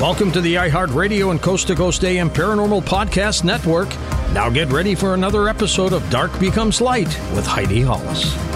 Welcome to the iHeartRadio and Coast to Coast AM Paranormal Podcast Network. Now get ready for another episode of Dark Becomes Light with Heidi Hollis.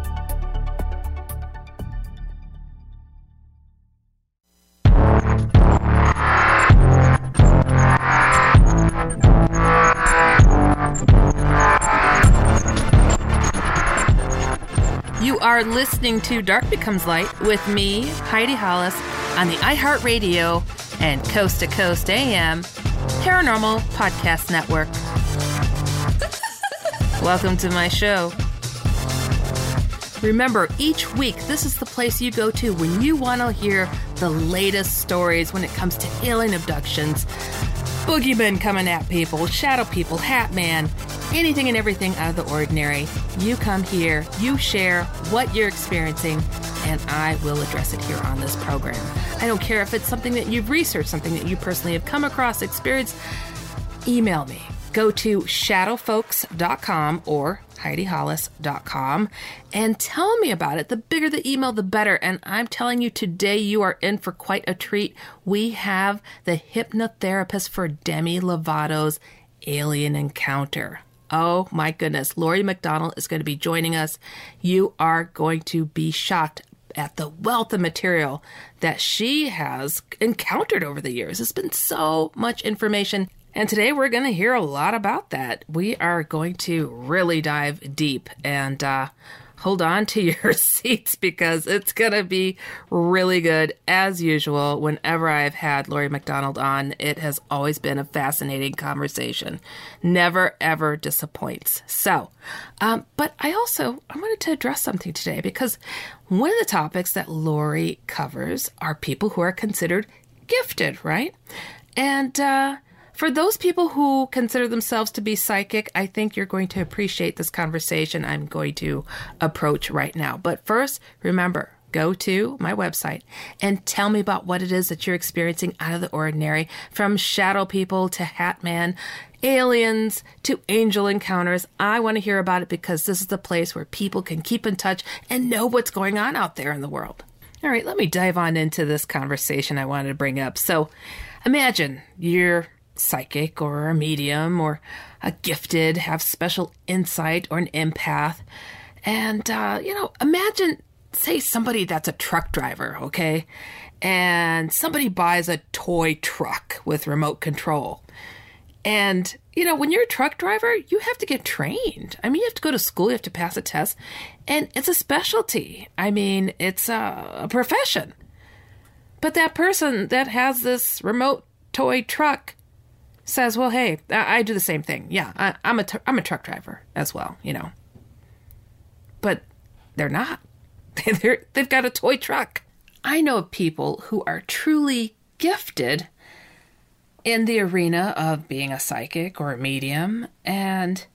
Are listening to Dark Becomes Light with me, Heidi Hollis, on the iHeartRadio and Coast to Coast AM Paranormal Podcast Network. Welcome to my show. Remember, each week, this is the place you go to when you want to hear the latest stories when it comes to alien abductions, boogeymen coming at people, shadow people, Hat Man, anything and everything out of the ordinary. You come here, you share what you're experiencing, and I will address it here on this program. I don't care if it's something that you've researched, something that you personally have come across, experienced, email me. Go to shadowfolks.com or HeidiHollis.com and tell me about it. The bigger the email, the better. And I'm telling you, today you are in for quite a treat. We have the hypnotherapist for Demi Lovato's Alien Encounter. Oh my goodness. Laurie McDonald is going to be joining us. You are going to be shocked at the wealth of material that she has encountered over the years. It's been so much information. And today we're going to hear a lot about that. We are going to really dive deep and uh, hold on to your seats because it's going to be really good. As usual, whenever I've had Laurie McDonald on, it has always been a fascinating conversation. Never, ever disappoints. So, um, but I also, I wanted to address something today because one of the topics that Laurie covers are people who are considered gifted, right? And, uh, for those people who consider themselves to be psychic, I think you're going to appreciate this conversation I'm going to approach right now. But first, remember, go to my website and tell me about what it is that you're experiencing out of the ordinary from shadow people to hat man aliens to angel encounters. I want to hear about it because this is the place where people can keep in touch and know what's going on out there in the world. All right let me dive on into this conversation i wanted to bring up. So imagine you're psychic or a medium or a gifted, have special insight or an empath. And, uh, you know, imagine, say, somebody that's a truck driver, okay? And somebody buys a toy truck with remote control. And, you know, when you're a truck driver, you have to get trained. I mean, you have to go to school, you have to pass a test, and it's a specialty. I mean, it's a, a profession. But that person that has this remote toy truck says, "Well, hey, I, I do the same thing. Yeah, I, I'm a t- I'm a truck driver as well, you know." But they're not. they're, they've got a toy truck. I know of people who are truly gifted in the arena of being a psychic or a medium, and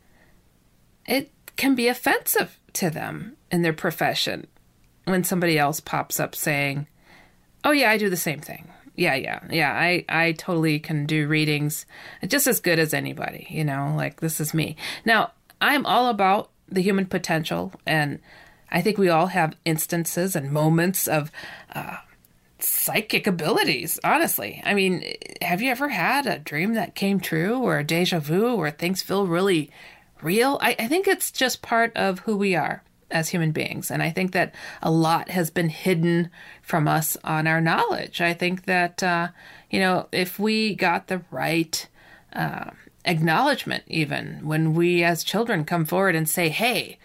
it can be offensive to them in their profession when somebody else pops up saying, "Oh yeah, I do the same thing." Yeah, yeah, yeah. I I totally can do readings just as good as anybody. You know, like this is me. Now I'm all about the human potential, and I think we all have instances and moments of. Uh, psychic abilities honestly i mean have you ever had a dream that came true or a deja vu where things feel really real I, I think it's just part of who we are as human beings. And I think that a lot has been hidden from us on our knowledge. I think that, uh, you know, if we got the right uh, acknowledgement, even when we as children come forward and say, hey,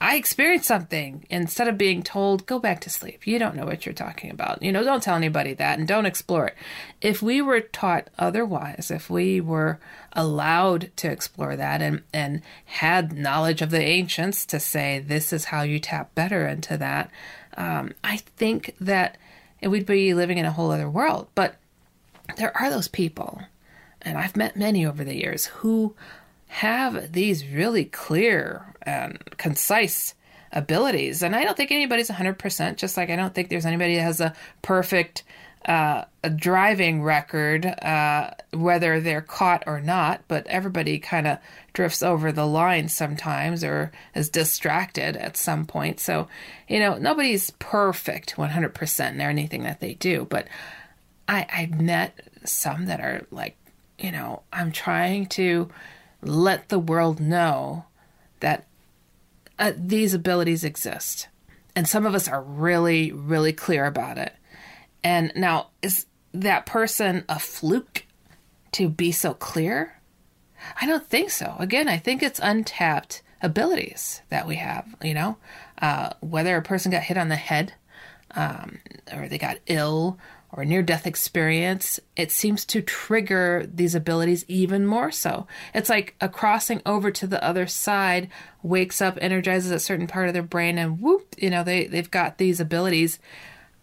I experienced something instead of being told, go back to sleep. You don't know what you're talking about. You know, don't tell anybody that and don't explore it. If we were taught otherwise, if we were allowed to explore that and, and had knowledge of the ancients to say, this is how you tap better into that, um, I think that we'd be living in a whole other world. But there are those people, and I've met many over the years, who have these really clear and concise abilities. And I don't think anybody's 100%, just like I don't think there's anybody that has a perfect uh, a driving record, uh, whether they're caught or not, but everybody kind of drifts over the line sometimes or is distracted at some point. So, you know, nobody's perfect 100% in anything that they do, but I, I've met some that are like, you know, I'm trying to let the world know that uh, these abilities exist. And some of us are really, really clear about it. And now, is that person a fluke to be so clear? I don't think so. Again, I think it's untapped abilities that we have, you know, uh, whether a person got hit on the head um, or they got ill or near death experience, it seems to trigger these abilities even more so. It's like a crossing over to the other side wakes up, energizes a certain part of their brain, and whoop, you know, they, they've got these abilities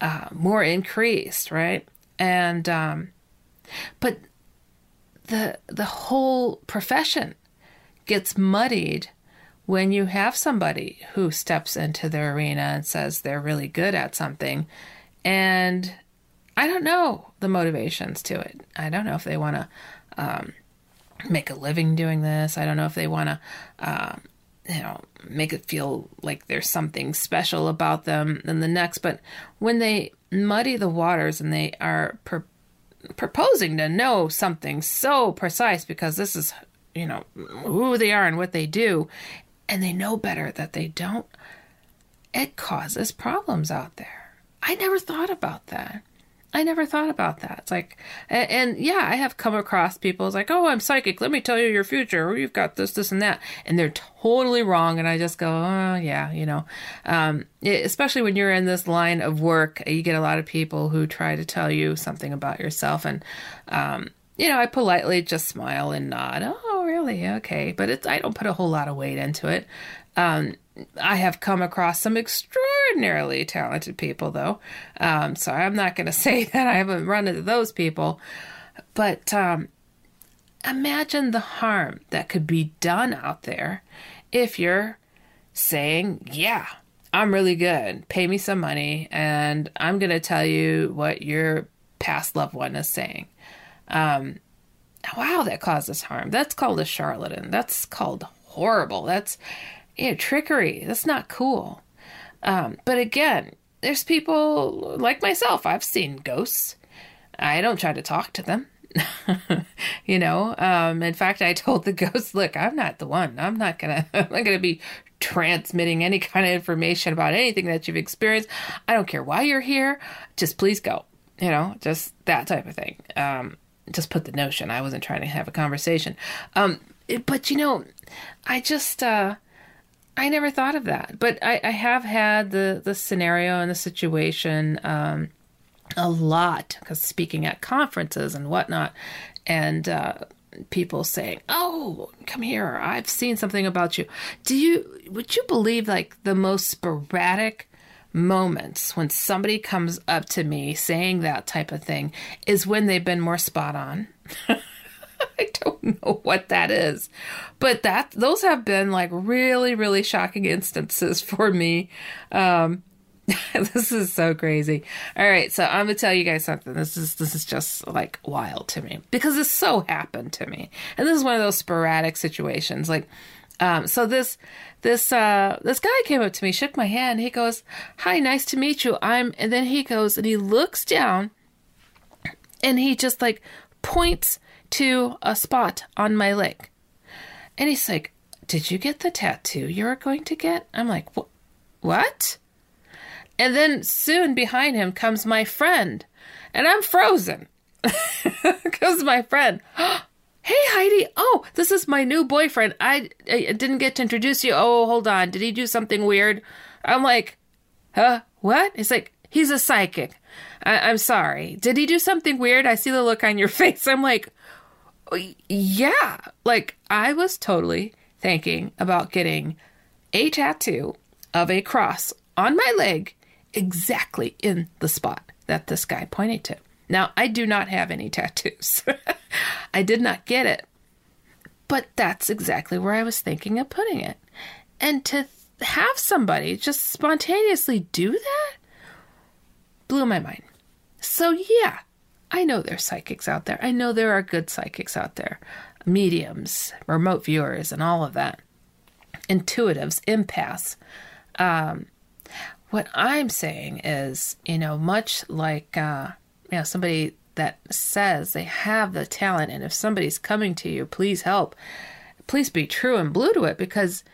uh, more increased, right? And, um, but the, the whole profession gets muddied when you have somebody who steps into their arena and says they're really good at something and I don't know the motivations to it. I don't know if they want to um, make a living doing this. I don't know if they want to, uh, you know, make it feel like there's something special about them than the next. But when they muddy the waters and they are proposing to know something so precise because this is, you know, who they are and what they do, and they know better that they don't, it causes problems out there. I never thought about that. I never thought about that. It's like, and, and, yeah, I have come across people. It's like, oh, I'm psychic. Let me tell you your future. Or you've got this, this, and that, and they're totally wrong. And I just go, oh yeah, you know. Um, it, especially when you're in this line of work, you get a lot of people who try to tell you something about yourself, and um, you know, I politely just smile and nod. Oh, really? Okay, but it's I don't put a whole lot of weight into it. Um, I have come across some extraordinarily talented people, though. Um, so I'm not going to say that I haven't run into those people. But um, imagine the harm that could be done out there if you're saying, Yeah, I'm really good. Pay me some money, and I'm going to tell you what your past loved one is saying. Um, wow, that causes harm. That's called a charlatan. That's called horrible. That's yeah, trickery. That's not cool. Um, but again, there's people like myself. I've seen ghosts. I don't try to talk to them. you know, um, in fact, I told the ghost, "Look, I'm not the one. I'm not gonna. I'm not gonna be transmitting any kind of information about anything that you've experienced. I don't care why you're here. Just please go. You know, just that type of thing. Um, just put the notion. I wasn't trying to have a conversation. Um, it, but you know, I just uh, I never thought of that, but I, I have had the the scenario and the situation um, a lot because speaking at conferences and whatnot, and uh, people saying, "Oh, come here! I've seen something about you." Do you would you believe like the most sporadic moments when somebody comes up to me saying that type of thing is when they've been more spot on? I don't know what that is. But that those have been like really, really shocking instances for me. Um this is so crazy. All right, so I'm gonna tell you guys something. This is this is just like wild to me because this so happened to me, and this is one of those sporadic situations. Like, um, so this this uh this guy came up to me, shook my hand. He goes, "Hi, nice to meet you." I'm, and then he goes and he looks down, and he just like points to a spot on my leg. And he's like, Did you get the tattoo you're going to get? I'm like, What? And then soon behind him comes my friend, and I'm frozen. comes my friend. hey, Heidi. Oh, this is my new boyfriend. I, I didn't get to introduce you. Oh, hold on. Did he do something weird? I'm like, Huh? What? He's like, He's a psychic. I- I'm sorry. Did he do something weird? I see the look on your face. I'm like, yeah, like I was totally thinking about getting a tattoo of a cross on my leg exactly in the spot that this guy pointed to. Now, I do not have any tattoos. I did not get it. But that's exactly where I was thinking of putting it. And to have somebody just spontaneously do that blew my mind. So, yeah, I know there's psychics out there. I know there are good psychics out there, mediums, remote viewers, and all of that, intuitives, empaths. Um, what I'm saying is, you know, much like, uh, you know, somebody that says they have the talent, and if somebody's coming to you, please help. Please be true and blue to it because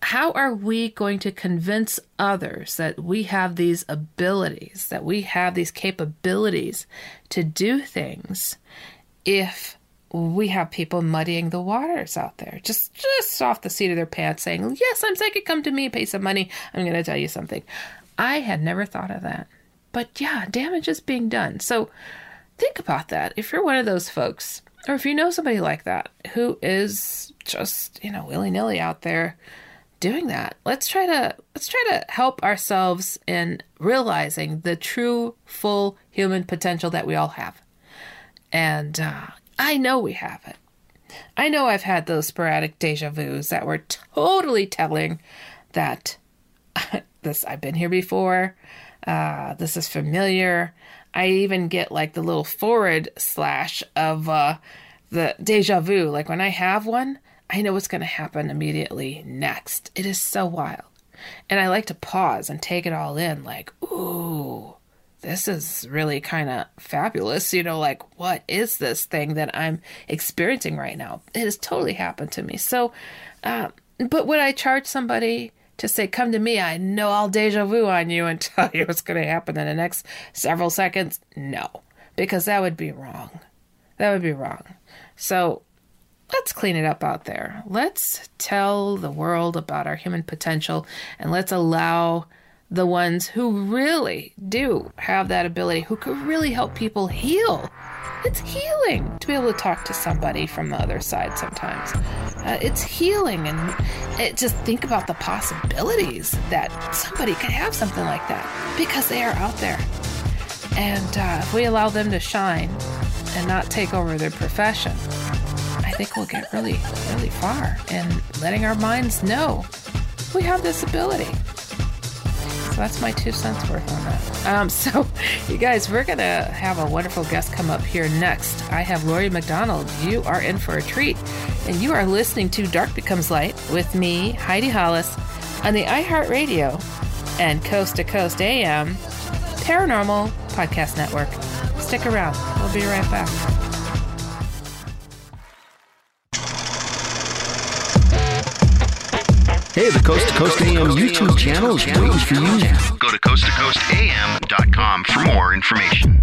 how are we going to convince others that we have these abilities, that we have these capabilities to do things if we have people muddying the waters out there, just just off the seat of their pants, saying, "Yes, I'm psychic. Come to me, pay some money. I'm going to tell you something." I had never thought of that, but yeah, damage is being done. So think about that. If you're one of those folks, or if you know somebody like that who is just you know willy nilly out there doing that, let's try to let's try to help ourselves in realizing the true, full human potential that we all have. And uh, I know we have it. I know I've had those sporadic deja vus that were totally telling that this I've been here before. Uh, this is familiar. I even get like the little forward slash of uh, the deja vu. Like when I have one, I know what's going to happen immediately next. It is so wild. And I like to pause and take it all in, like, ooh, this is really kind of fabulous. You know, like, what is this thing that I'm experiencing right now? It has totally happened to me. So, uh, but would I charge somebody to say, come to me? I know I'll deja vu on you and tell you what's going to happen in the next several seconds? No, because that would be wrong. That would be wrong. So, let's clean it up out there. Let's tell the world about our human potential and let's allow the ones who really do have that ability, who could really help people heal. It's healing to be able to talk to somebody from the other side sometimes. Uh, it's healing, and it, just think about the possibilities that somebody could have something like that because they are out there. And uh, if we allow them to shine and not take over their profession, I think we'll get really, really far in letting our minds know we have this ability. That's my two cents worth on that. Um, so, you guys, we're going to have a wonderful guest come up here next. I have Lori McDonald. You are in for a treat. And you are listening to Dark Becomes Light with me, Heidi Hollis, on the iHeartRadio and Coast to Coast AM Paranormal Podcast Network. Stick around. We'll be right back. Hey, the Coast to Coast AM YouTube channel is waiting for you. Now. Go to coasttocoastam.com for more information.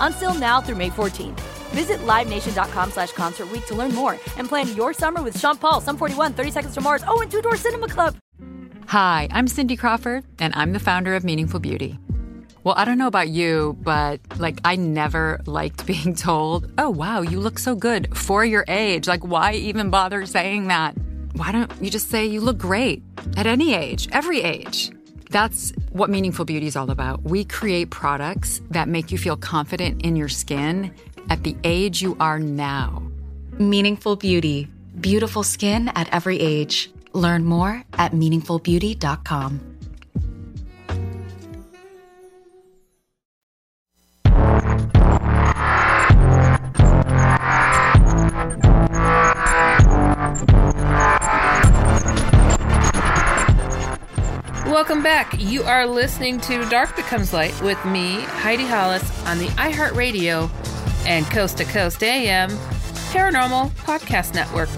Until now through May 14th. Visit LiveNation.com slash Concert to learn more and plan your summer with Sean Paul, Sum 41, 30 Seconds to Mars, oh, and Two Door Cinema Club. Hi, I'm Cindy Crawford, and I'm the founder of Meaningful Beauty. Well, I don't know about you, but like, I never liked being told, oh, wow, you look so good for your age. Like, why even bother saying that? Why don't you just say you look great at any age, every age? That's what Meaningful Beauty is all about. We create products that make you feel confident in your skin at the age you are now. Meaningful Beauty. Beautiful skin at every age. Learn more at meaningfulbeauty.com. back. You are listening to Dark Becomes Light with me, Heidi Hollis, on the iHeartRadio and Coast to Coast AM Paranormal Podcast Network.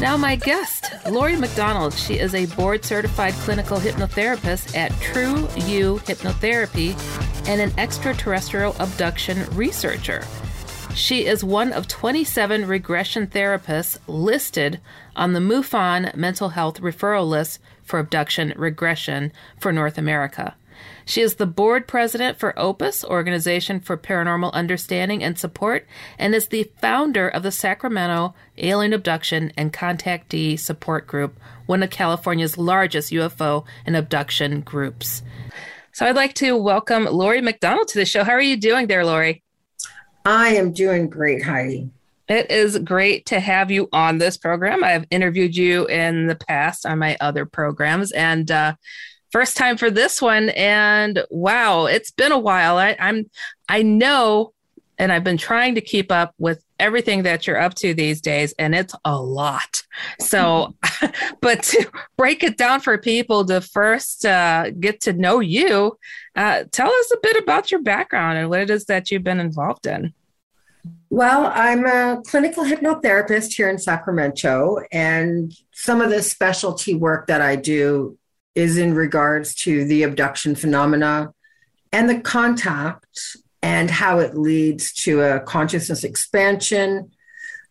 Now, my guest, Lori McDonald. She is a board certified clinical hypnotherapist at True You Hypnotherapy and an extraterrestrial abduction researcher. She is one of 27 regression therapists listed on the MUFON mental health referral list for abduction regression for North America. She is the board president for Opus, Organization for Paranormal Understanding and Support, and is the founder of the Sacramento Alien Abduction and Contactee Support Group, one of California's largest UFO and abduction groups. So I'd like to welcome Lori McDonald to the show. How are you doing there, Lori? I am doing great, Heidi. It is great to have you on this program. I've interviewed you in the past on my other programs, and uh, first time for this one and wow it's been a while. I, i'm i know and i've been trying to keep up with everything that you're up to these days and it's a lot. So but to break it down for people to first uh, get to know you uh, tell us a bit about your background and what it is that you've been involved in well, I'm a clinical hypnotherapist here in Sacramento, and some of the specialty work that I do is in regards to the abduction phenomena and the contact and how it leads to a consciousness expansion.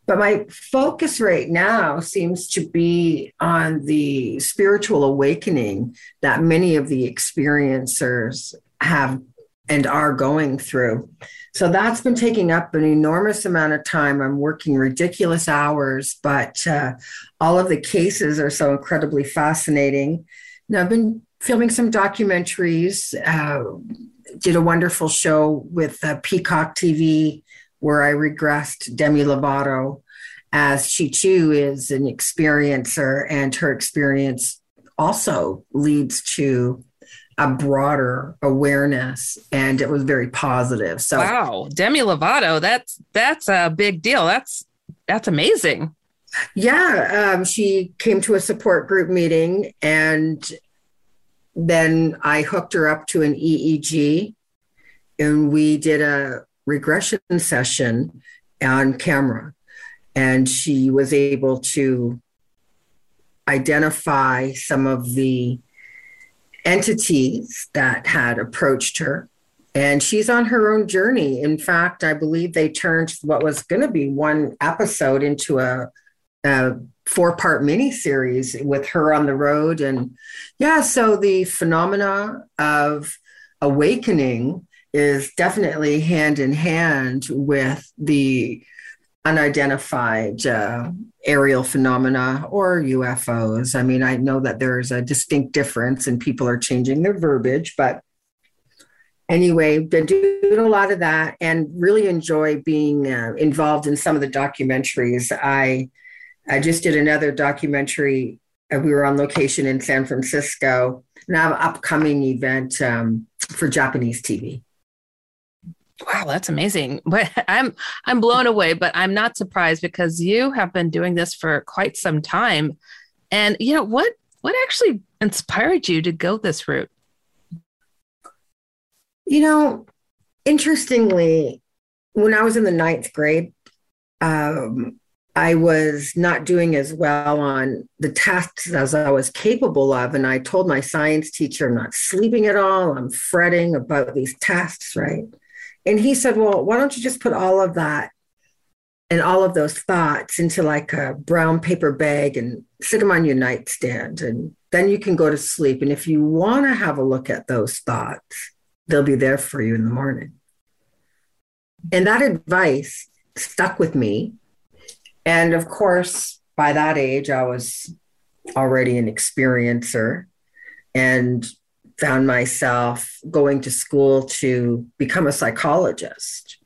But my focus right now seems to be on the spiritual awakening that many of the experiencers have and are going through. So that's been taking up an enormous amount of time. I'm working ridiculous hours, but uh, all of the cases are so incredibly fascinating. Now, I've been filming some documentaries, uh, did a wonderful show with uh, Peacock TV where I regressed Demi Lovato as she too is an experiencer, and her experience also leads to a broader awareness and it was very positive. So wow. Demi lovato that's that's a big deal. That's that's amazing. Yeah, um, she came to a support group meeting, and then I hooked her up to an EEG, and we did a regression session on camera, and she was able to identify some of the entities that had approached her and she's on her own journey. In fact, I believe they turned what was going to be one episode into a a four part mini series with her on the road. And yeah, so the phenomena of awakening is definitely hand in hand with the unidentified uh, aerial phenomena or UFOs. I mean, I know that there's a distinct difference and people are changing their verbiage, but anyway, been doing a lot of that and really enjoy being uh, involved in some of the documentaries. I I just did another documentary. Uh, we were on location in San Francisco, and I an upcoming event um, for Japanese TV. Wow, that's amazing. But I'm I'm blown away, but I'm not surprised because you have been doing this for quite some time. And you know what what actually inspired you to go this route? You know, interestingly, when I was in the ninth grade, um, I was not doing as well on the tasks as I was capable of. And I told my science teacher, I'm not sleeping at all. I'm fretting about these tasks, right? And he said, Well, why don't you just put all of that and all of those thoughts into like a brown paper bag and sit them on your nightstand? And then you can go to sleep. And if you want to have a look at those thoughts, they'll be there for you in the morning. And that advice stuck with me and of course, by that age, I was already an experiencer and found myself going to school to become a psychologist.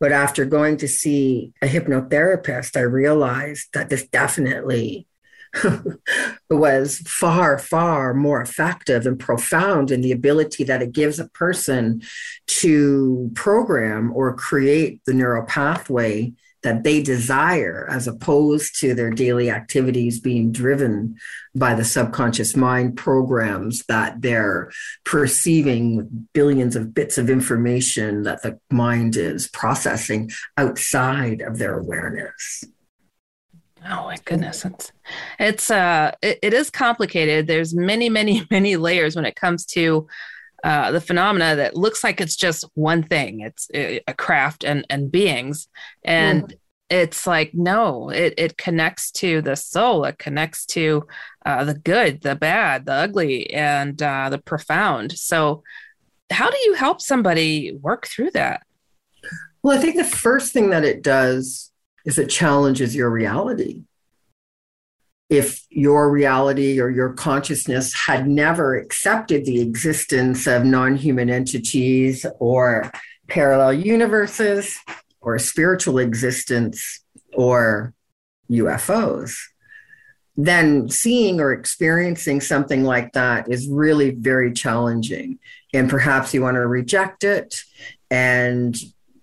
But after going to see a hypnotherapist, I realized that this definitely was far, far more effective and profound in the ability that it gives a person to program or create the neural pathway that they desire, as opposed to their daily activities being driven by the subconscious mind programs that they're perceiving with billions of bits of information that the mind is processing outside of their awareness. Oh my goodness, it's it's uh it, it is complicated. There's many, many, many layers when it comes to uh, the phenomena that looks like it's just one thing. It's a craft and and beings, and mm. it's like no, it it connects to the soul. It connects to uh, the good, the bad, the ugly, and uh, the profound. So, how do you help somebody work through that? Well, I think the first thing that it does is it challenges your reality if your reality or your consciousness had never accepted the existence of non human entities or parallel universes or spiritual existence or UFOs, then seeing or experiencing something like that is really very challenging. And perhaps you want to reject it and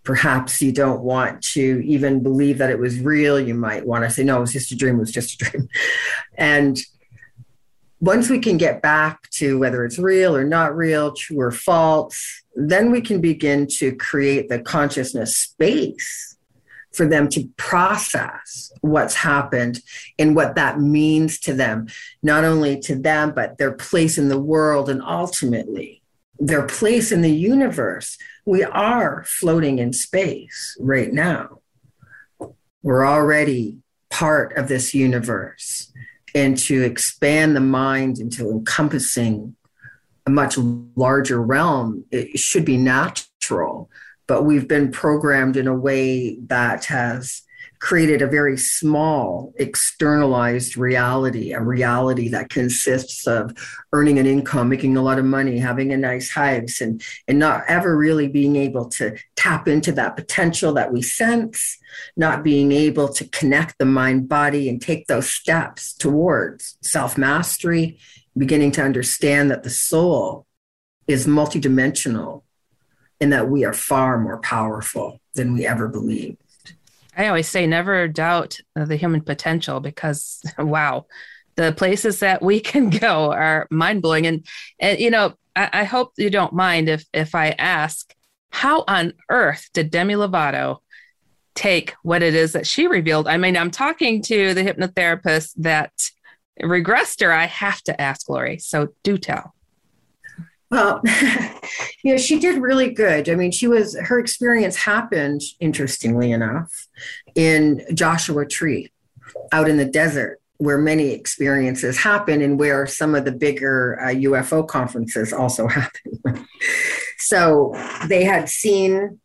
perhaps you don't want to even believe that it was real. You might want to say, no, it was just a dream, it was just a dream. And once we can get back to whether it's real or not real, true or false, then we can begin to create the consciousness space for them to process what's happened and what that means to them, not only to them, but their place in the world and ultimately their place in the universe we are floating in space right now. We're already part of this universe. And to expand the mind into encompassing a much larger realm, it should be natural. But we've been programmed in a way that has created a very small externalized reality, a reality that consists of earning an income, making a lot of money, having a nice house, and, and not ever really being able to tap into that potential that we sense, not being able to connect the mind body and take those steps towards self mastery, beginning to understand that the soul is multidimensional and that we are far more powerful than we ever believed. I always say never doubt the human potential because wow, the places that we can go are mind blowing. And and you know, I, I, hope you don't mind if if I ask, how on earth did Demi Lovato take what it is that she revealed? I mean, I'm talking to the hypnotherapist that regressed her. I have to ask Lori. So do tell. Well, you know, she did really good. I mean, she was, her experience happened, interestingly enough, in Joshua Tree out in the desert, where many experiences happen and where some of the bigger uh, UFO conferences also happen. so they had seen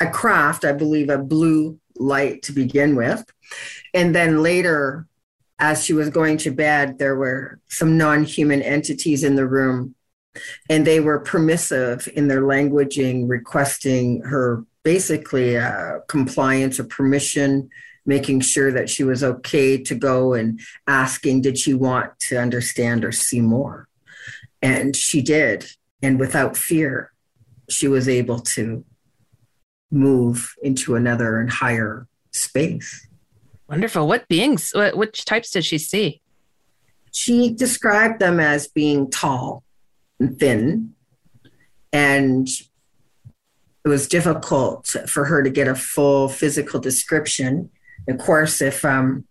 a craft, I believe, a blue light to begin with. And then later, as she was going to bed, there were some non human entities in the room and they were permissive in their languaging, requesting her basically uh, compliance or permission, making sure that she was okay to go and asking, did she want to understand or see more? And she did. And without fear, she was able to move into another and higher space. Wonderful. What beings, what which types did she see? She described them as being tall, thin. And it was difficult for her to get a full physical description. Of course, if um,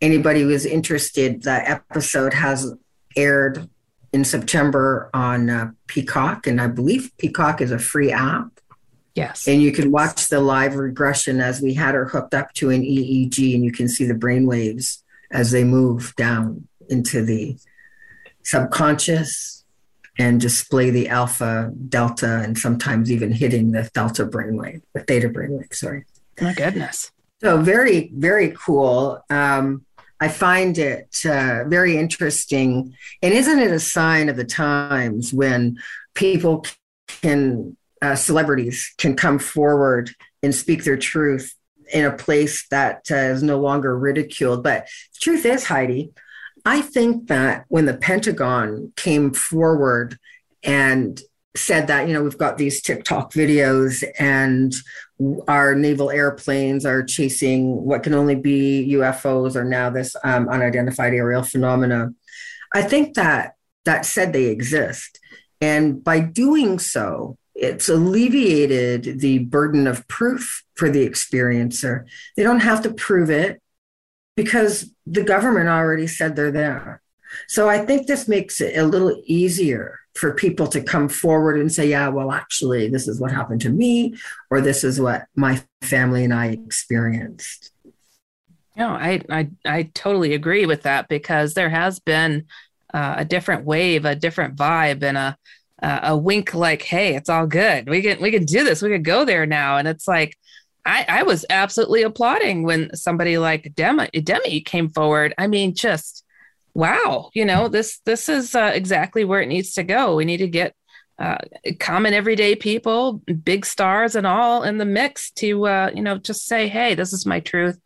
anybody was interested, the episode has aired in September on uh, Peacock, and I believe Peacock is a free app. Yes. And you can watch the live regression as we had her hooked up to an EEG, and you can see the brain waves as they move down into the subconscious, and display the alpha, delta, and sometimes even hitting the delta brainwave, the theta brainwave, sorry. My goodness. So very, very cool. Um, I find it uh, very interesting. And isn't it a sign of the times when people can, uh, celebrities can come forward and speak their truth in a place that uh, is no longer ridiculed? But the truth is, Heidi, I think that when the Pentagon came forward and said that, you know, we've got these Tic Tac videos and our naval airplanes are chasing what can only be UFOs or now this um, unidentified aerial phenomena. I think that that said they exist. And by doing so, it's alleviated the burden of proof for the experiencer. They don't have to prove it because the government already said they're there. So I think this makes it a little easier for people to come forward and say, yeah, well, actually, this is what happened to me, or this is what my family and I experienced. No, I, I, I totally agree with that because there has been uh, a different wave, a different vibe, and a uh, a wink like, "Hey, it's all good. We can we can do this. We can go there now." And it's like, I, I was absolutely applauding when somebody like Demi, Demi came forward. I mean, just wow, you know, this this is uh, exactly where it needs to go. We need to get uh, common everyday people, big stars, and all in the mix to uh, you know just say, hey, this is my truth.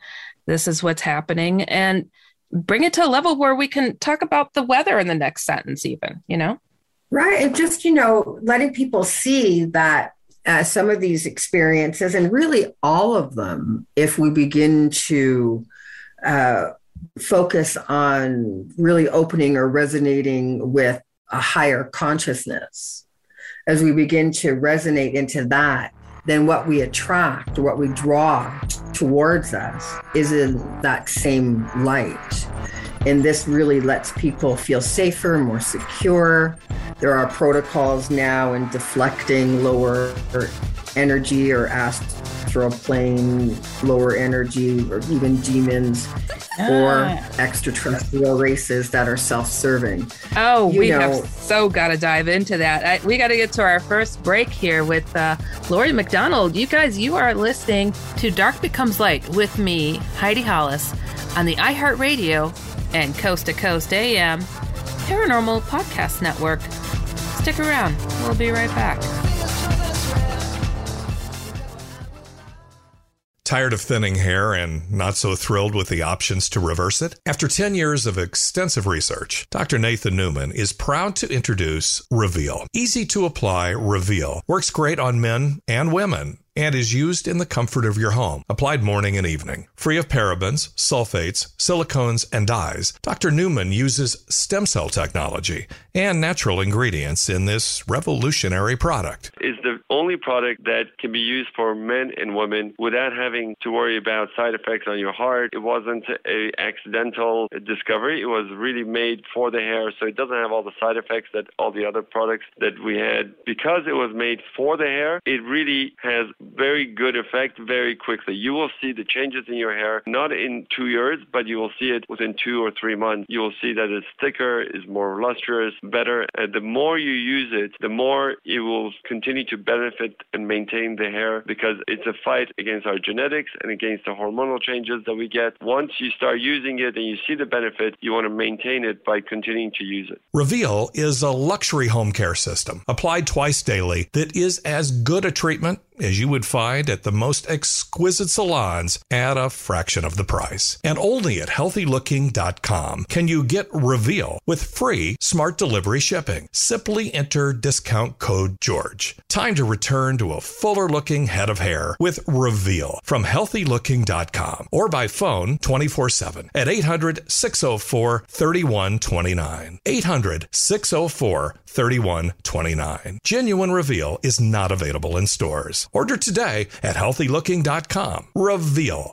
This is what's happening, and bring it to a level where we can talk about the weather in the next sentence, even. You know, right? And just you know, letting people see that uh, some of these experiences, and really all of them, if we begin to uh, focus on really opening or resonating with a higher consciousness, as we begin to resonate into that, then what we attract, what we draw towards us is in that same light. And this really lets people feel safer, more secure. There are protocols now in deflecting lower energy or astral plane, lower energy, or even demons ah. or extraterrestrial races that are self serving. Oh, you we know, have so got to dive into that. I, we got to get to our first break here with uh, Lori McDonald. You guys, you are listening to Dark Becomes Light with me, Heidi Hollis, on the iHeartRadio and Coast to Coast AM Paranormal Podcast Network. Stick around, we'll be right back. Tired of thinning hair and not so thrilled with the options to reverse it? After 10 years of extensive research, Dr. Nathan Newman is proud to introduce Reveal. Easy to apply Reveal works great on men and women and is used in the comfort of your home, applied morning and evening. Free of parabens, sulfates, silicones, and dyes, Dr. Newman uses stem cell technology and natural ingredients in this revolutionary product. Is the only product that can be used for men and women without having to worry about side effects on your heart. It wasn't a accidental discovery. It was really made for the hair, so it doesn't have all the side effects that all the other products that we had. Because it was made for the hair, it really has very good effect very quickly. You will see the changes in your hair not in two years, but you will see it within two or three months. You will see that it's thicker, is more lustrous, better. And the more you use it, the more it will continue to benefit and maintain the hair because it's a fight against our genetics and against the hormonal changes that we get. Once you start using it and you see the benefit, you want to maintain it by continuing to use it. Reveal is a luxury home care system applied twice daily that is as good a treatment as you would find at the most exquisite salons at a fraction of the price. And only at healthylooking.com can you get Reveal with free smart delivery shipping. Simply enter discount code GEORGE. Time to return to a fuller looking head of hair with Reveal from healthylooking.com or by phone 24 7 at 800 604 3129. 800 604 3129. Genuine Reveal is not available in stores. Order today at healthylooking.com. Reveal.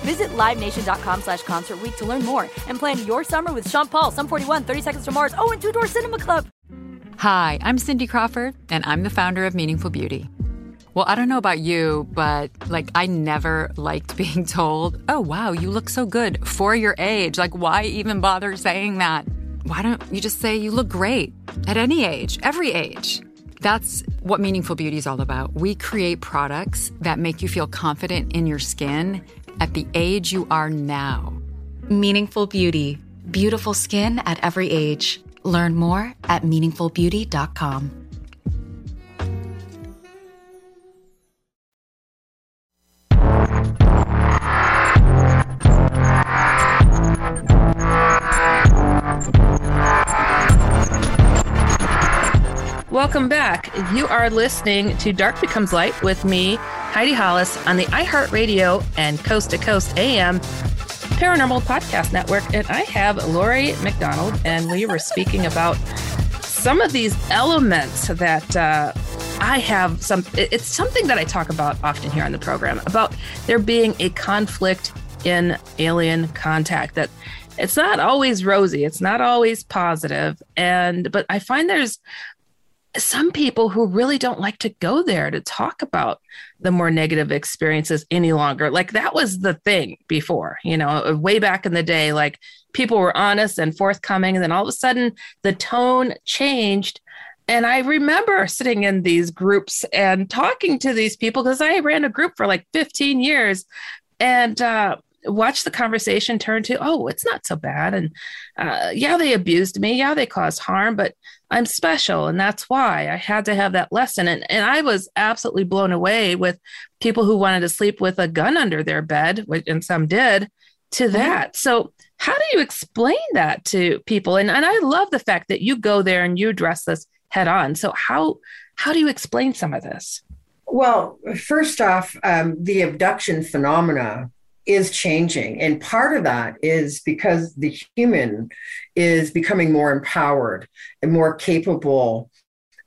Visit LiveNation.com slash Concert to learn more and plan your summer with Sean Paul, Sum 41, 30 Seconds to Mars, oh, and Two Door Cinema Club. Hi, I'm Cindy Crawford, and I'm the founder of Meaningful Beauty. Well, I don't know about you, but like I never liked being told, oh, wow, you look so good for your age. Like, why even bother saying that? Why don't you just say you look great at any age, every age? That's what Meaningful Beauty is all about. We create products that make you feel confident in your skin at the age you are now. Meaningful Beauty. Beautiful skin at every age. Learn more at meaningfulbeauty.com. Welcome back. You are listening to Dark Becomes Light with me, Heidi Hollis, on the iHeartRadio and Coast to Coast AM Paranormal Podcast Network. And I have Lori McDonald, and we were speaking about some of these elements that uh, I have some. It's something that I talk about often here on the program about there being a conflict in alien contact that it's not always rosy it's not always positive and but i find there's some people who really don't like to go there to talk about the more negative experiences any longer. Like that was the thing before, you know, way back in the day, like people were honest and forthcoming. And then all of a sudden the tone changed. And I remember sitting in these groups and talking to these people because I ran a group for like 15 years. And, uh, watch the conversation turn to oh it's not so bad and uh, yeah they abused me yeah they caused harm but I'm special. And that's why I had to have that lesson. And, and I was absolutely blown away with people who wanted to sleep with a gun under their bed, and some did, to mm-hmm. that. So, how do you explain that to people? And, and I love the fact that you go there and you address this head on. So, how, how do you explain some of this? Well, first off, um, the abduction phenomena is changing. And part of that is because the human is becoming more empowered and more capable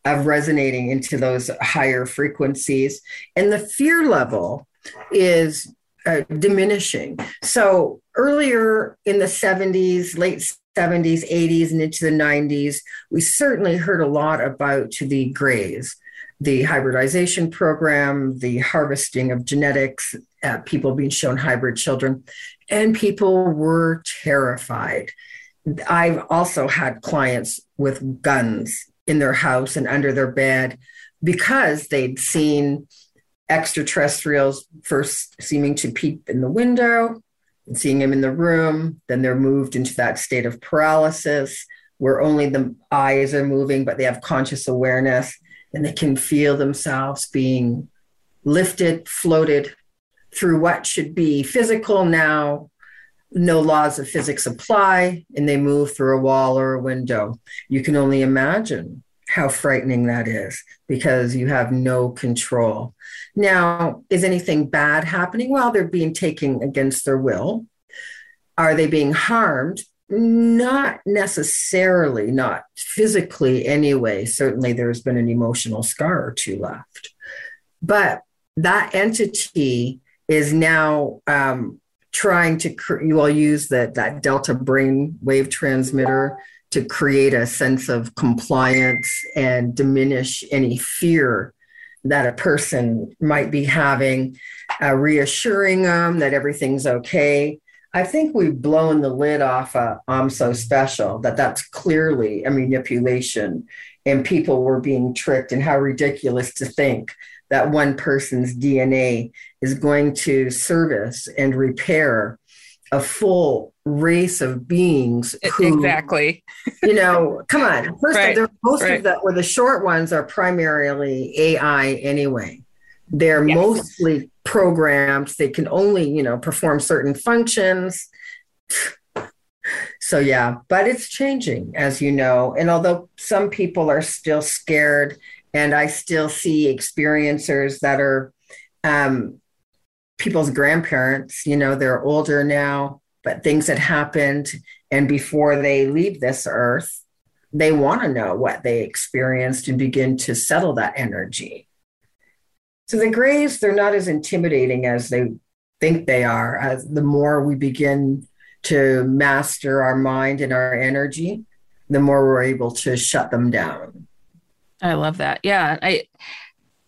of resonating into those higher frequencies. And the fear level is uh, diminishing. So earlier in the 70s, late 70s, 80s, and into the 90s, we certainly heard a lot about the grays the hybridization program, the harvesting of genetics, uh, people being shown hybrid children, and people were terrified. I've also had clients with guns in their house and under their bed because they'd seen extraterrestrials first seeming to peep in the window and seeing them in the room. Then they're moved into that state of paralysis where only the eyes are moving, but they have conscious awareness and they can feel themselves being lifted, floated through what should be physical now. No laws of physics apply, and they move through a wall or a window. You can only imagine how frightening that is because you have no control. Now, is anything bad happening? Well, they're being taken against their will. Are they being harmed? Not necessarily, not physically anyway. Certainly, there's been an emotional scar or two left. But that entity is now um, trying to, cre- you all use that, that delta brain wave transmitter to create a sense of compliance and diminish any fear that a person might be having, uh, reassuring them that everything's okay. I think we've blown the lid off of I'm so special, that that's clearly a manipulation and people were being tricked, and how ridiculous to think that one person's DNA is going to service and repair a full race of beings. Who, exactly. you know, come on. First, right. of, most right. of the, or the short ones are primarily AI anyway. They're yes. mostly programmed. They can only, you know, perform certain functions. So, yeah, but it's changing, as you know. And although some people are still scared, and I still see experiencers that are um, people's grandparents, you know, they're older now, but things that happened. And before they leave this earth, they want to know what they experienced and begin to settle that energy So the grays, they're not as intimidating as they think they are. As the more we begin to master our mind and our energy, the more we're able to shut them down. I love that. Yeah, I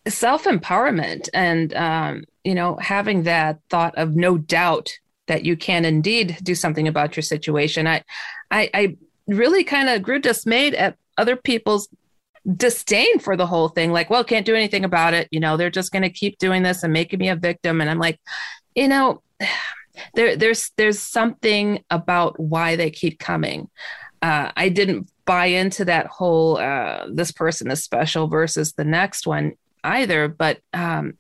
self empowerment and um, you know having that thought of no doubt that you can indeed do something about your situation. I, I, I really kind of grew dismayed at other people's disdain for the whole thing. Like, well, can't do anything about it. You know, they're just going to keep doing this and making me a victim. And I'm like, you know, there, there's, there's something about why they keep coming. Uh, I didn't buy into that whole uh, this person is special versus the next one either. But um,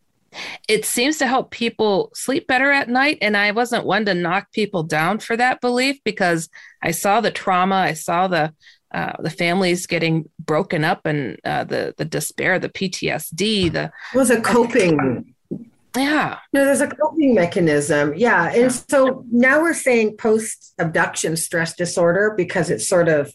it seems to help people sleep better at night. And I wasn't one to knock people down for that belief because I saw the trauma, I saw the uh, the families getting broken up and uh, the the despair, the PTSD, the was a coping. Yeah. No, there's a coping mechanism. Yeah. And so now we're saying post abduction stress disorder because it sort of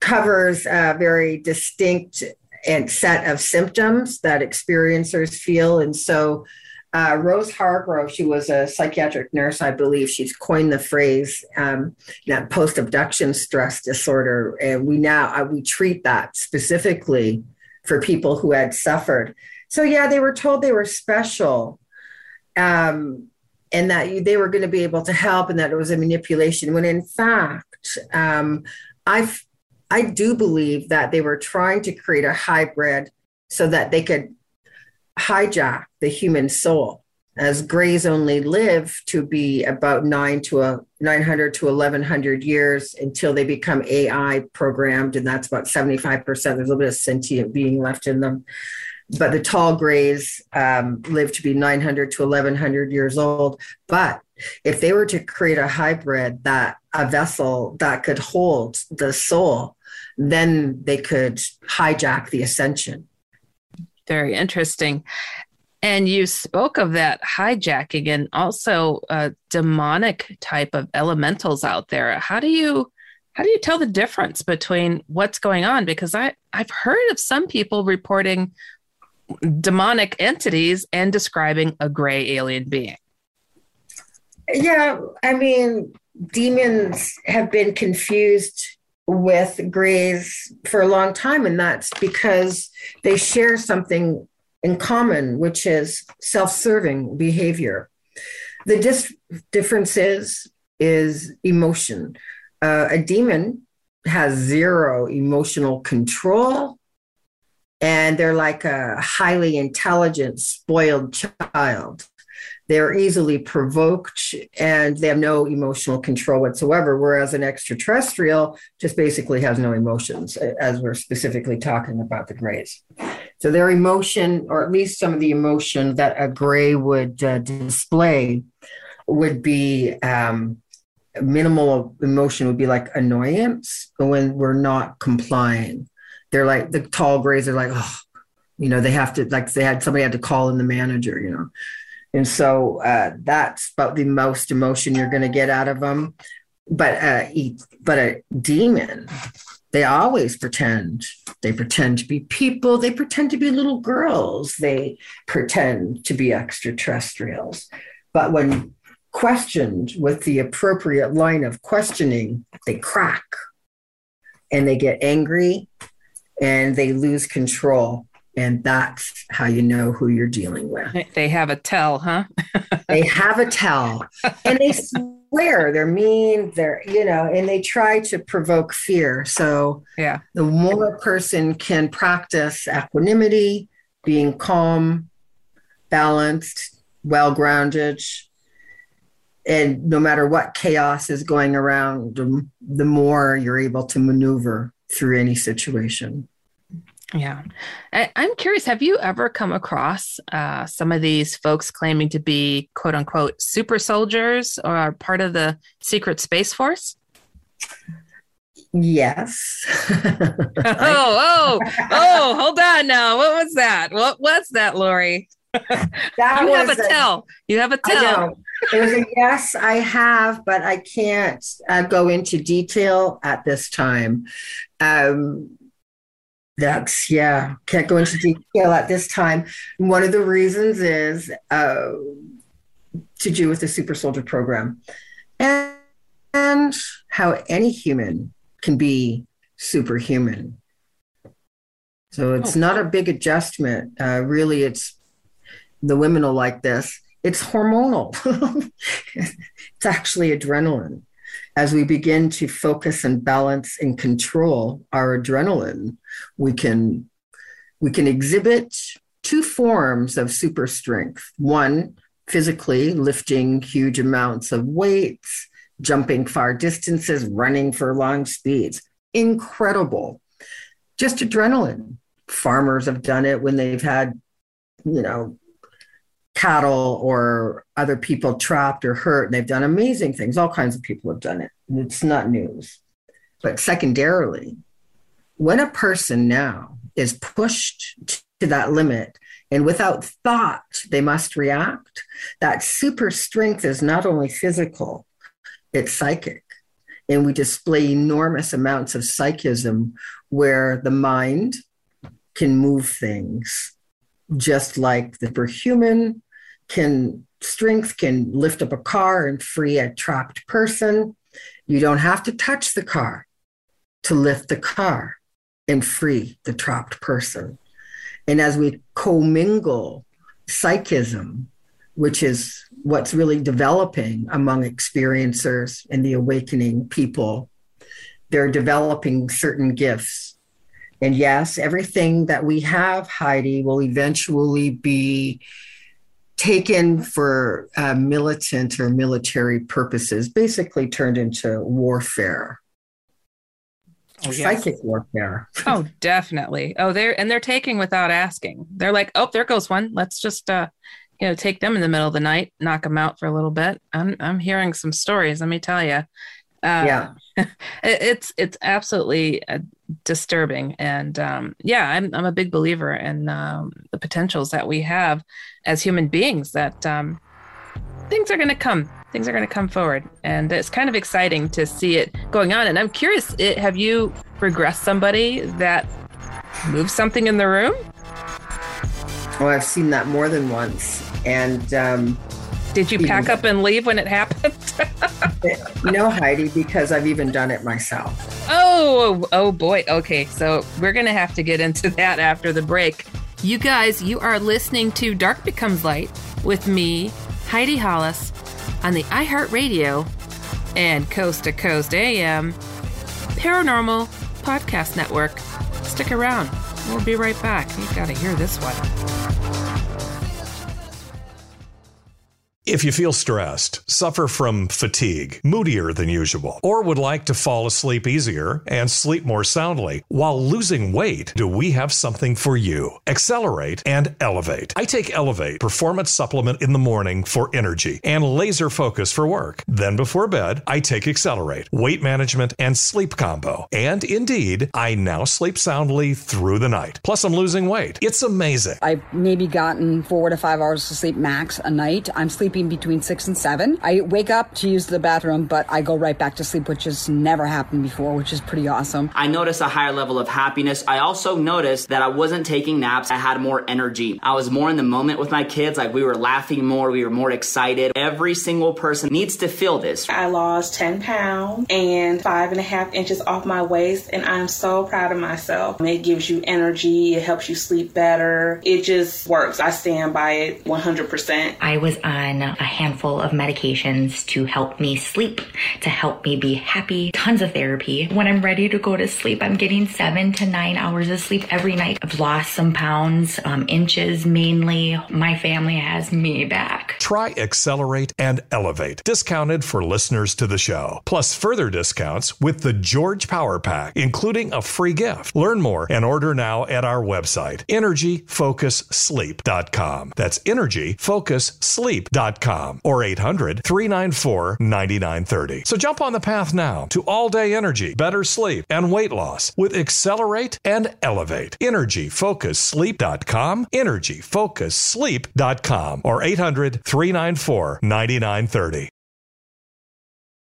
covers a very distinct and set of symptoms that experiencers feel. And so uh, Rose Hargrove, she was a psychiatric nurse, I believe. She's coined the phrase um, that post abduction stress disorder, and we now uh, we treat that specifically for people who had suffered. So yeah, they were told they were special, um, and that they were going to be able to help, and that it was a manipulation. When in fact, um, I I do believe that they were trying to create a hybrid so that they could hijack the human soul as grays only live to be about nine to a 900 to 1100 years until they become AI programmed, and that's about 75%. There's a little bit of sentient being left in them. But the tall grays um, live to be 900 to 1100 years old. But if they were to create a hybrid that a vessel that could hold the soul, then they could hijack the ascension very interesting. And you spoke of that hijacking and also a demonic type of elementals out there. How do you how do you tell the difference between what's going on? Because I, I've heard of some people reporting demonic entities and describing a gray alien being. Yeah, I mean, demons have been confused with grays for a long time, and that's because they share something in common, which is self serving behavior. The dis- difference is, is emotion. Uh, a demon has zero emotional control, and they're like a highly intelligent, spoiled child. They're easily provoked and they have no emotional control whatsoever. Whereas an extraterrestrial just basically has no emotions, as we're specifically talking about the grays. So their emotion, or at least some of the emotion that a gray would uh, display, would be um, minimal emotion would be like annoyance when we're not complying. They're like the tall grays are like, oh, you know, they have to like they had somebody had to call in the manager, you know. And so uh, that's about the most emotion you're going to get out of them. But uh, but a demon, they always pretend. They pretend to be people. They pretend to be little girls. They pretend to be extraterrestrials. But when questioned with the appropriate line of questioning, they crack and they get angry and they lose control. And that's how you know who you're dealing with. They have a tell, huh? they have a tell. And they swear they're mean, they're, you know, and they try to provoke fear. So, yeah, the more a person can practice equanimity, being calm, balanced, well grounded, and no matter what chaos is going around, the more you're able to maneuver through any situation. Yeah. I, am curious have you ever come across uh, some of these folks claiming to be quote unquote super soldiers or are part of the secret space force? Yes. oh, oh, oh, hold on now. What was that? What was that, Lori? That you have a, a, tell. You have a tell. It was a yes, I have, but I can't uh, go into detail at this time. Um, That's yeah. Can't go into detail at this time. One of the reasons is uh, to do with the super soldier program, and, and how any human can be superhuman. So it's Oh. not a big adjustment. Uh, really, it's the women will like this. It's hormonal. it's actually adrenaline. As we begin to focus and balance and control our adrenaline, we can we can exhibit two forms of super strength. One, physically lifting huge amounts of weights, jumping far distances, running for long speeds. Incredible. Just adrenaline. Farmers have done it when they've had, you know, cattle or other people trapped or hurt. They've done amazing things. All kinds of people have done it. It's not news. But secondarily, when a person now is pushed to that limit and without thought they must react, that super strength is not only physical, it's psychic. And we display enormous amounts of psychism where the mind can move things just like the superhuman can strength can lift up a car and free a trapped person. You don't have to touch the car to lift the car and free the trapped person. And as we commingle psychism which is what's really developing among experiencers and the awakening people they're developing certain gifts and yes, everything that we have, Heidi, will eventually be taken for uh, militant or military purposes, basically turned into warfare, Oh, yes. psychic warfare. Oh, definitely. Oh, they're and they're taking without asking. They're like, oh, there goes one. Let's just uh, you know, take them in the middle of the night, knock them out for a little bit. I'm I'm hearing some stories. Let me tell you. Uh, Yeah. it's it's absolutely uh, disturbing, and um, yeah, I'm I'm a big believer in um, the potentials that we have as human beings. That um, things are going to come things are going to come forward and it's kind of exciting to see it going on and i'm curious it, have you regressed somebody that moved something in the room Oh, I've seen that more than once. And um, did you pack up and leave when it happened? No, Heidi, because I've even done it myself. oh oh boy. Okay so we're going to have to get into that after the break. You guys you are listening to dark becomes light with me heidi hollis on the iheartradio and coast to coast am paranormal podcast network. Stick around. We'll be right back. You've gotta hear this one If you feel stressed, suffer from fatigue, moodier than usual, or would like to fall asleep easier and sleep more soundly while losing weight, do we have something for you? Accelerate and Elevate. I take Elevate Performance Supplement in the morning for energy and laser focus for work. Then before bed, I take Accelerate, weight management, and sleep combo. And indeed, I now sleep soundly through the night. Plus, I'm losing weight. It's amazing. I've maybe gotten four to five hours of sleep max a night. I'm sleeping between six and seven. I wake up to use the bathroom, but I go right back to sleep, which has never happened before, which is pretty awesome. I noticed a higher level of happiness. I also noticed that I wasn't taking naps. I had more energy. I was more in the moment with my kids. Like we were laughing more. We were more excited. Every single person needs to feel this. I lost 10 pounds and five and a half inches off my waist, and I'm so proud of myself. It gives you energy, it helps you sleep better. It just works. I stand by it 100%. I was on a handful of medications to help me sleep, to help me be happy, tons of therapy. When I'm ready to go to sleep, I'm getting seven to nine hours of sleep every night. I've lost some pounds, um, inches mainly. My family has me back. Try Accelerate and Elevate, discounted for listeners to the show. Plus further discounts with the George Power Pack, including a free gift. Learn more and order now at our website, energyfocussleep.com. That's energyfocussleep.com or 800 394 9930. So jump on the path now to all day energy, better sleep, and weight loss with Accelerate and Elevate. Energyfocussleep.com, energyfocussleep.com or 800 394 9930.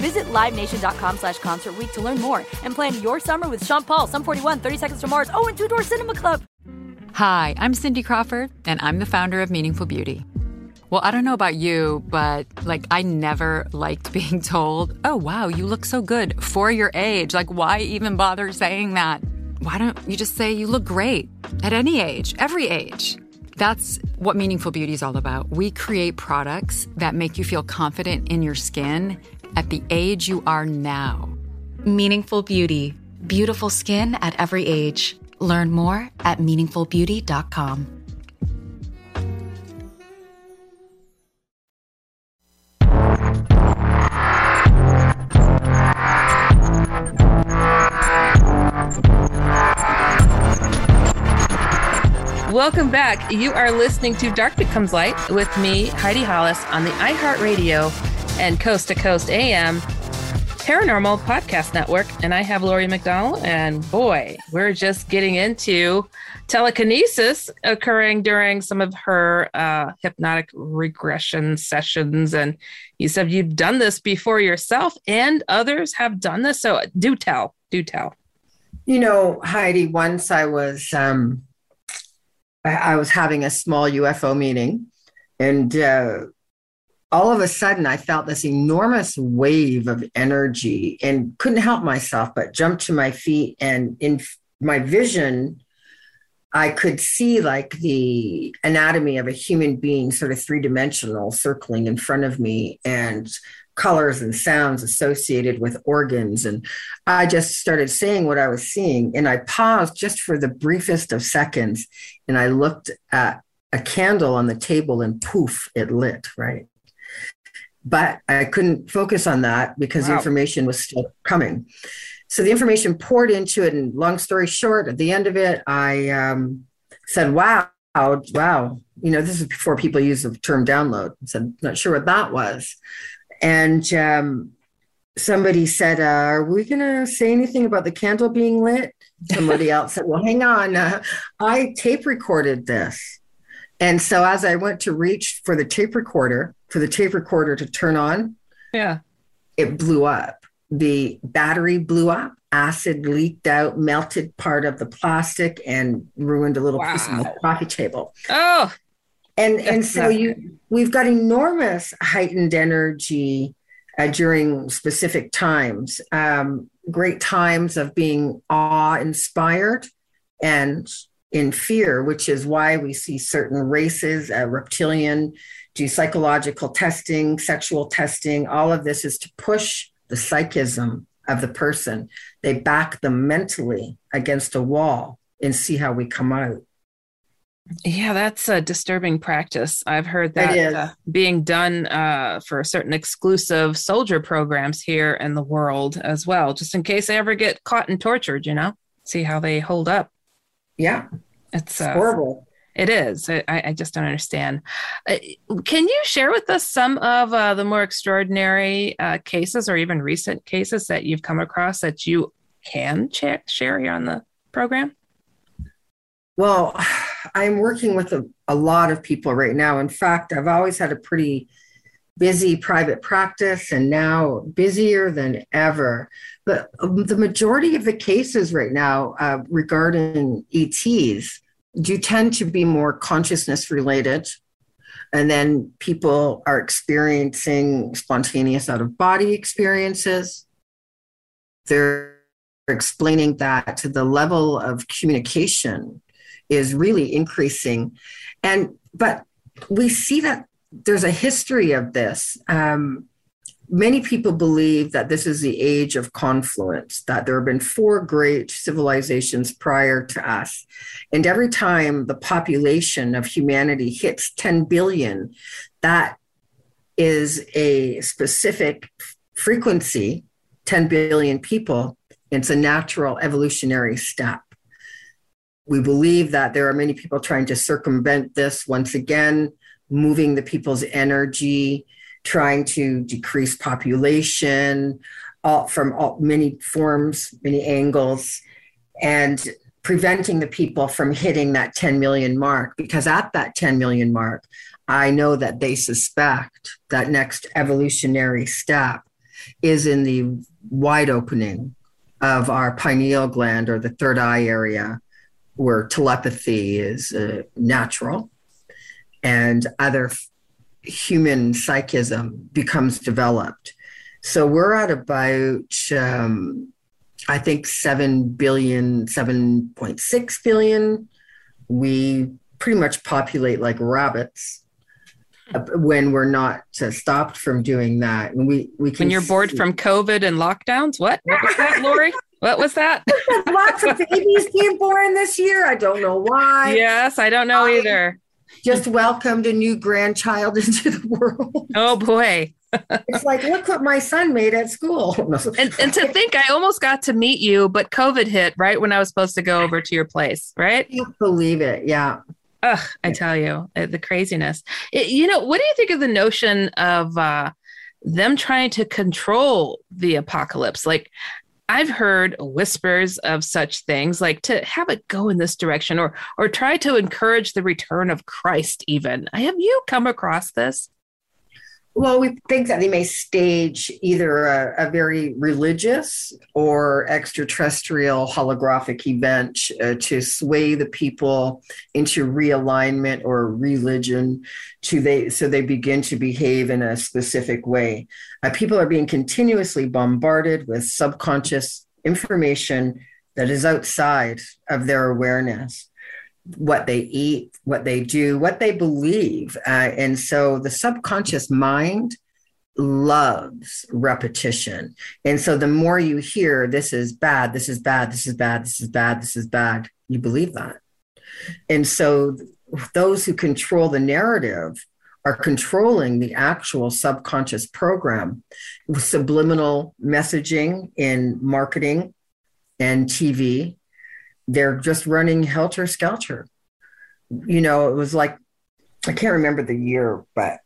Visit LiveNation.com slash Concert to learn more and plan your summer with Sean Paul, Sum 41, 30 Seconds to Mars, oh, and Two Door Cinema Club. Hi, I'm Cindy Crawford, and I'm the founder of Meaningful Beauty. Well, I don't know about you, but like, I never liked being told, oh, wow, you look so good for your age. Like, why even bother saying that? Why don't you just say you look great at any age, every age? That's what Meaningful Beauty is all about. We create products that make you feel confident in your skin at the age you are now. Meaningful Beauty. Beautiful skin at every age. Learn more at meaningfulbeauty.com. Welcome back. You are listening to Dark Becomes Light with me, Heidi Hollis, on the iHeartRadio and Coast to Coast AM Paranormal Podcast Network. And I have Lori McDonald. And boy, we're just getting into telekinesis occurring during some of her uh, hypnotic regression sessions. And you said you've done this before yourself, and others have done this. So do tell, do tell. You know, Heidi, once I was um, I was having a small UFO meeting, and uh, all of a sudden I felt this enormous wave of energy and couldn't help myself but jumped to my feet. And in my vision, I could see like the anatomy of a human being, sort of three dimensional, circling in front of me, and colors and sounds associated with organs. And I just started saying what I was seeing. And I paused just for the briefest of seconds and I looked at a candle on the table and poof, it lit, right? But I couldn't focus on that because wow. the information was still coming. So the information poured into it. And long story short, at the end of it, I um, said, wow, wow. You know, this is before people use the term download. I said, not sure what that was. And um, somebody said, uh, Are we going to say anything about the candle being lit? Somebody else said, Well, hang on. Uh, I tape recorded this. And so as I went to reach for the tape recorder, for the tape recorder to turn on, yeah, it blew up. The battery blew up, acid leaked out, melted part of the plastic, and ruined a little wow. piece of the coffee table. Oh, and and so you we've got enormous heightened energy uh, during specific times um, great times of being awe inspired and in fear which is why we see certain races uh, reptilian do psychological testing sexual testing. All of this is to push the psychism of the person. They back them mentally against a wall and see how we come out. Yeah, that's a disturbing practice. I've heard that uh, being done uh, for certain exclusive soldier programs here in the world as well, just in case they ever get caught and tortured, you know, see how they hold up. Yeah. It's, uh, horrible. It is. I, I, just don't understand. Uh, can you share with us some of uh, the more extraordinary uh, cases or even recent cases that you've come across that you can ch- share here on the program? Well, I'm working with a, a lot of people right now. In fact, I've always had a pretty busy private practice and now busier than ever. But um, the majority of the cases right now uh, regarding ETs do tend to be more consciousness related. And then people are experiencing spontaneous out of body experiences. They're explaining that the level of communication is really increasing. And, but we see that there's a history of this. Um, many people believe that this is the age of confluence, that there have been four great civilizations prior to us. And every time the population of humanity hits 10 billion, that is a specific frequency 10 billion people. It's a natural evolutionary step. We believe that there are many people trying to circumvent this once again, moving the people's energy trying to decrease population all, from all, many forms, many angles, and preventing the people from hitting that 10 million mark. Because at that 10 million mark, I know that they suspect that next evolutionary step is in the wide opening of our pineal gland or the third eye area, where telepathy is uh, natural and other human psychism becomes developed. So we're at about, um, I think, 7 billion, 7.6 billion. We pretty much populate like rabbits uh, when we're not uh, stopped from doing that. And we, we can when you're bored from COVID and lockdowns. What? What was that, Lori? What was that? Lots of babies being born this year. I don't know why. Yes, I don't know I, either just welcomed a new grandchild into the world. Oh boy. it's like, look what my son made at school. and, and to think I almost got to meet you, but COVID hit right when I was supposed to go over to your place, right? You believe it. Yeah. Ugh, I tell you, uh, the craziness. It, you know, what do you think of the notion of uh, them trying to control the apocalypse? Like, I've heard whispers of such things like to have it go in this direction or or try to encourage the return of Christ even. Have you come across this? Well, we think that they may stage either a, a very religious or extraterrestrial holographic event uh, to sway the people into realignment or religion, to they so they begin to behave in a specific way. Uh, people are being continuously bombarded with subconscious information that is outside of their awareness what they eat, what they do, what they believe. Uh, and so the subconscious mind loves repetition. And so the more you hear, this is bad, this is bad, this is bad, this is bad, this is bad, you believe that. And so those who control the narrative are controlling the actual subconscious program with subliminal messaging in marketing and TV they're just running helter skelter. You know, it was like, I can't remember the year, but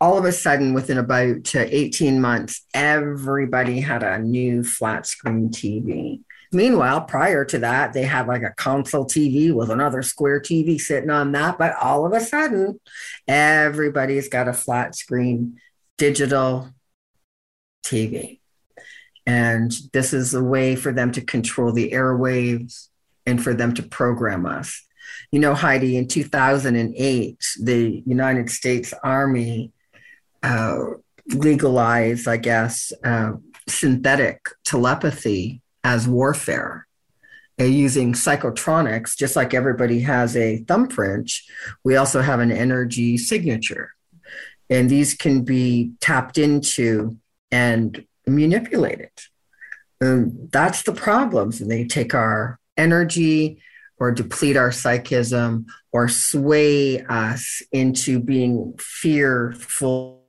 all of a sudden, within about 18 months, everybody had a new flat screen TV. Meanwhile, prior to that, they had like a console TV with another square TV sitting on that. But all of a sudden, everybody's got a flat screen digital TV. And this is a way for them to control the airwaves and for them to program us. You know, Heidi, in 2008, the United States Army uh, legalized, I guess, uh, synthetic telepathy as warfare. Uh, using psychotronics, just like everybody has a thumbprint, we also have an energy signature. And these can be tapped into and manipulated. And that's the problems. And they take our energy or deplete our psychism or sway us into being fearful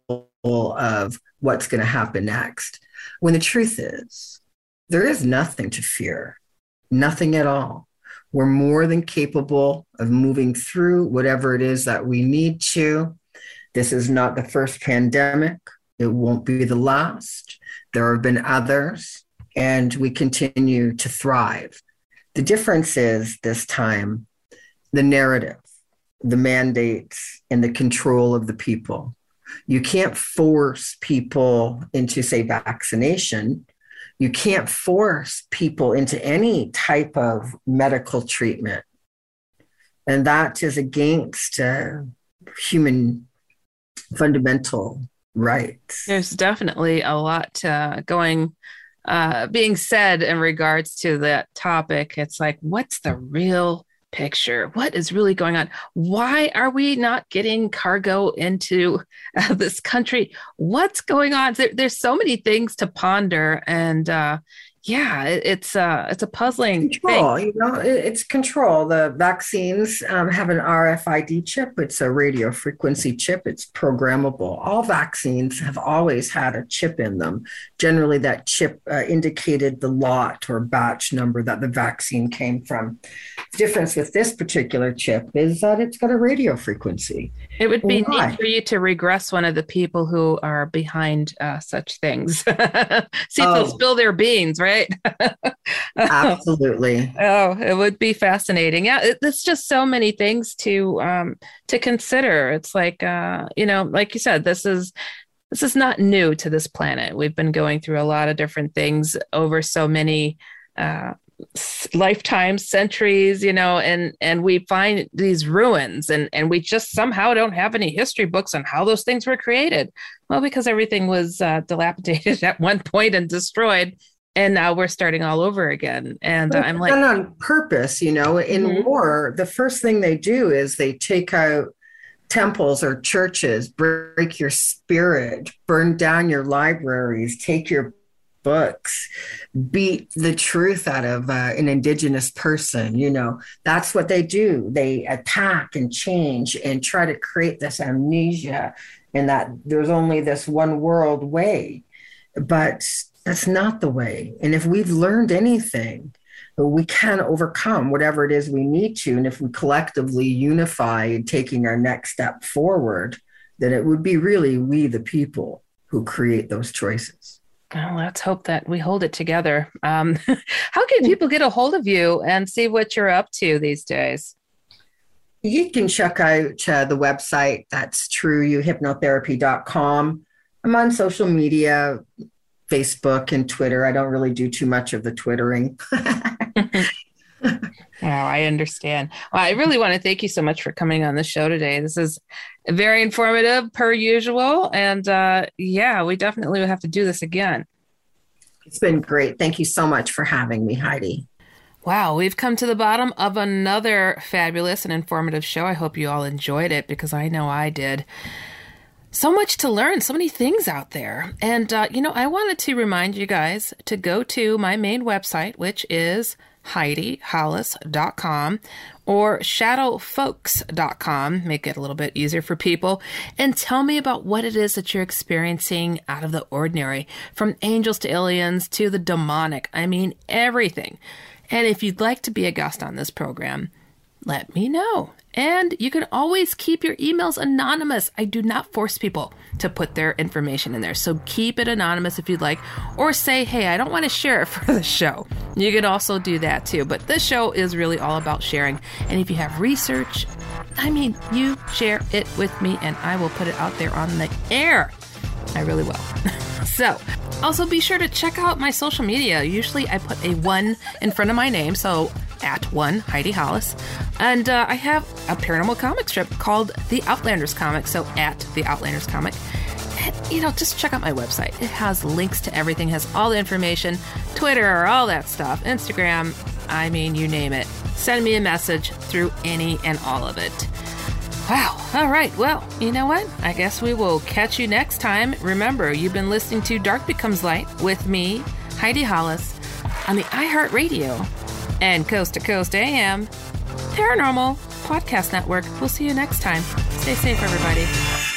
of what's going to happen next. When the truth is, there is nothing to fear, nothing at all. We're more than capable of moving through whatever it is that we need to. This is not the first pandemic. It won't be the last. There have been others, and we continue to thrive. The difference is this time the narrative, the mandates, and the control of the people. You can't force people into, say, vaccination. You can't force people into any type of medical treatment. And that is against uh, human fundamental rights. There's definitely a lot uh, going uh, being said in regards to that topic, it's like, what's the real picture. What is really going on? Why are we not getting cargo into uh, this country? What's going on? There, there's so many things to ponder, and uh, yeah, it's uh, it's a puzzling control. thing. You know, it's control. The vaccines um, have an RFID chip. It's a radio frequency chip. It's programmable. All vaccines have always had a chip in them. Generally, that chip uh, indicated the lot or batch number that the vaccine came from. The difference with this particular chip is that it's got a radio frequency. It would be Why? neat for you to regress one of the people who are behind uh, such things. See if they'll Oh. spill their beans, right? Absolutely. Oh, it would be fascinating. Yeah, it, it's just so many things to um, to consider. It's like uh, you know, like you said, this is this is not new to this planet. We've been going through a lot of different things over so many uh, lifetimes, centuries, you know, and and we find these ruins, and and we just somehow don't have any history books on how those things were created. Well, because everything was uh, dilapidated at one point and destroyed. And now we're starting all over again. And I'm like, done on purpose, you know. In Mhm. war, the first thing they do is they take out temples or churches, break your spirit, burn down your libraries, take your books, beat the truth out of uh, an indigenous person. You know, that's what they do. They attack and change and try to create this amnesia, and that there's only this one world way. But that's not the way. And if we've learned anything, we can overcome whatever it is we need to. And if we collectively unify in taking our next step forward, then it would be really we, the people, who create those choices. Well, let's hope that we hold it together. Um, how can people get a hold of you and see what you're up to these days? You can check out uh, the website. That's trueyouhypnotherapy.com. I'm on social media, Facebook and Twitter. I don't really do too much of the twittering. Oh, I understand. Well, I really want to thank you so much for coming on the show today. This is very informative, per usual. And uh, yeah, we definitely will have to do this again. It's been great. Thank you so much for having me, Heidi. Wow, we've come to the bottom of another fabulous and informative show. I hope you all enjoyed it because I know I did. So much to learn, so many things out there. And, uh, you know, I wanted to remind you guys to go to my main website, which is HeidiHollis.com or shadowfolks.com, make it a little bit easier for people, and tell me about what it is that you're experiencing out of the ordinary, from angels to aliens to the demonic. I mean, everything. And if you'd like to be a guest on this program, let me know. And you can always keep your emails anonymous. I do not force people to put their information in there. So keep it anonymous if you'd like, or say, hey, I don't want to share it for the show. You can also do that too. But this show is really all about sharing. And if you have research, I mean, you share it with me and I will put it out there on the air. I really will. so, also be sure to check out my social media. Usually I put a one in front of my name, so at one Heidi Hollis. And uh, I have a paranormal comic strip called The Outlanders Comic, so at The Outlanders Comic. And, you know, just check out my website. It has links to everything, has all the information, Twitter, all that stuff, Instagram, I mean, you name it. Send me a message through any and all of it. Wow. All right. Well, you know what? I guess we will catch you next time. Remember, you've been listening to Dark Becomes Light with me, Heidi Hollis, on the iHeartRadio and Coast to Coast AM Paranormal Podcast Network. We'll see you next time. Stay safe, everybody.